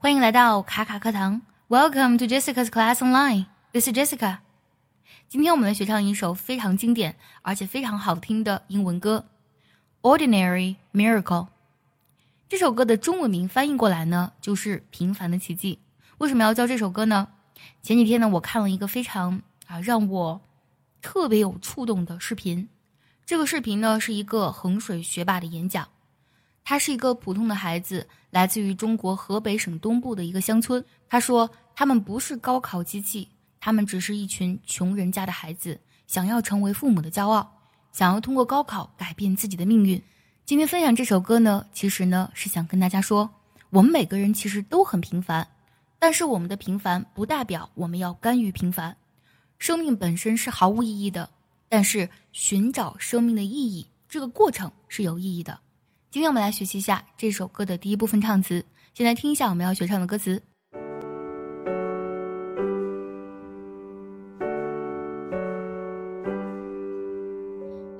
欢迎来到卡卡课堂，Welcome to Jessica's Class Online. This is Jessica. 今天我们来学唱一首非常经典而且非常好听的英文歌《Ordinary Miracle》。这首歌的中文名翻译过来呢，就是“平凡的奇迹”。为什么要教这首歌呢？前几天呢，我看了一个非常啊让我特别有触动的视频。这个视频呢，是一个衡水学霸的演讲。他是一个普通的孩子，来自于中国河北省东部的一个乡村。他说：“他们不是高考机器，他们只是一群穷人家的孩子，想要成为父母的骄傲，想要通过高考改变自己的命运。”今天分享这首歌呢，其实呢是想跟大家说，我们每个人其实都很平凡，但是我们的平凡不代表我们要甘于平凡。生命本身是毫无意义的，但是寻找生命的意义这个过程是有意义的。今天我们来学习一下这首歌的第一部分唱词。先来听一下我们要学唱的歌词。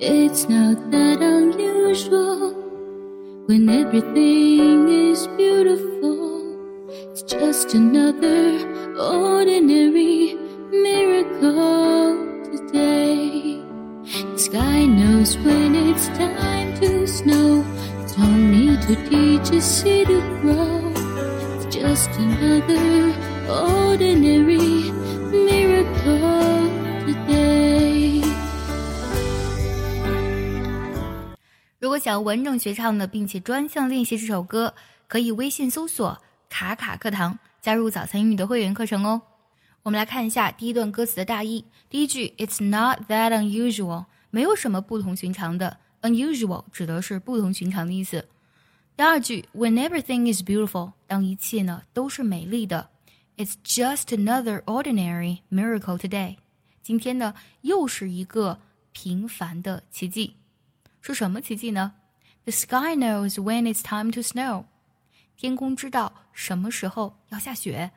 It's not that unusual when everything is beautiful. It's just another ordinary miracle today. The sky knows when it's time. Don't need to teach a seed to grow. It's just another ordinary miracle today. 如果想要完整学唱的，并且专项练习这首歌，可以微信搜索“卡卡课堂”，加入早餐英语的会员课程哦。我们来看一下第一段歌词的大意。第一句，It's not that unusual，没有什么不同寻常的。Unusual 指的是不同寻常的意思。第二句，When everything is beautiful，当一切呢都是美丽的。It's just another ordinary miracle today。今天呢又是一个平凡的奇迹。是什么奇迹呢？The sky knows when it's time to snow。天空知道什么时候要下雪。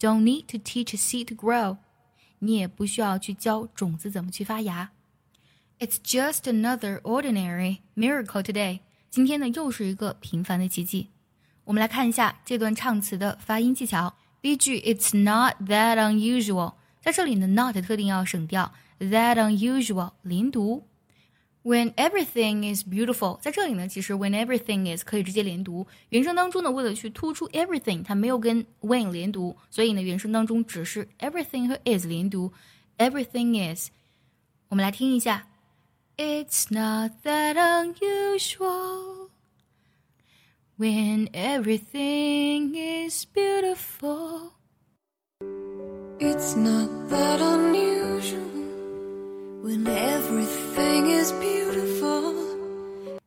Don't need to teach a seed to grow。你也不需要去教种子怎么去发芽。It's just another ordinary miracle today。 今天呢，又是一个平凡的奇迹。我们来看一下这段唱词的发音技巧。第一句，It's not that unusual，在这里呢，not 特定要省掉，that unusual 连读。When everything is beautiful，在这里呢，其实 when everything is 可以直接连读。原声当中呢，为了去突出 everything，它没有跟 when 连读，所以呢，原声当中只是 everything 和 is 连读。Everything is，我们来听一下。It's not that unusual when everything is beautiful. It's not that unusual when everything is beautiful.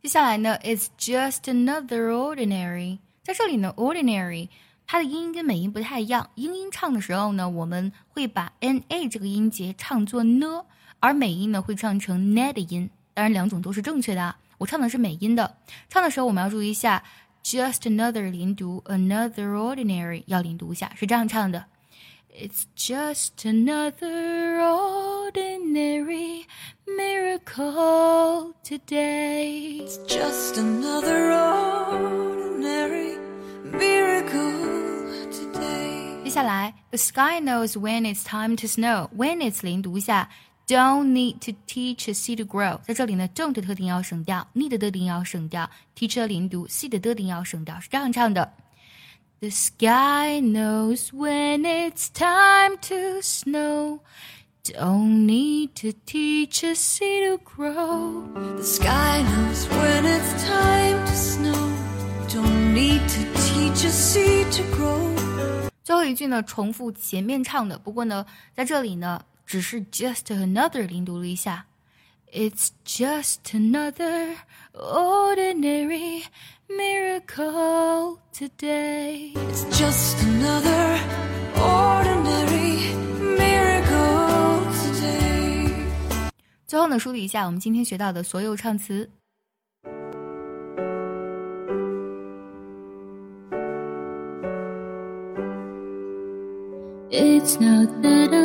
接下来呢，It's just another ordinary。在这里呢，ordinary 它的音跟美音不太一样。英音唱的时候呢，我们会把 n a 这个音节唱作呢。 而美音呢会唱成 n 的音，当然两种都是正确的啊。我唱的是美音的，唱的时候我们要注意一下，just another 连读，another ordinary 要连读一下，是这样唱的：It's just another ordinary miracle today. It's just another ordinary miracle today. 接下来，The sky knows when it's time to snow. When it's 连读一下。Don't need to teach a seed to grow，在这里呢，don't 特定要省掉，need 的特定要省掉，teach 连读，seed 的特定要省掉，是这样唱的。The sky knows when it's time to snow. Don't need to teach a seed to grow. The sky knows when it's time to snow. Don't need to teach a seed to grow. 最后一句呢，重复前面唱的，不过呢，在这里呢。 只是 just another 连读了一下。It's just another ordinary miracle today. It's just another ordinary miracle today. 最后呢，梳理一下我们今天学到的所有唱词。It's not that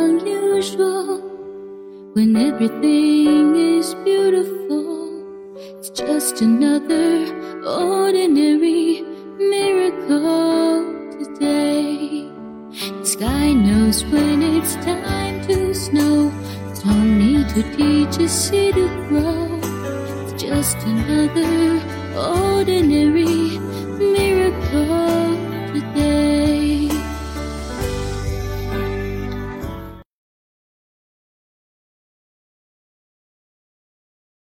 when everything is beautiful. It's just another ordinary miracle today. The sky knows when it's time to snow. Don't need to teach a seed to grow. It's just another ordinary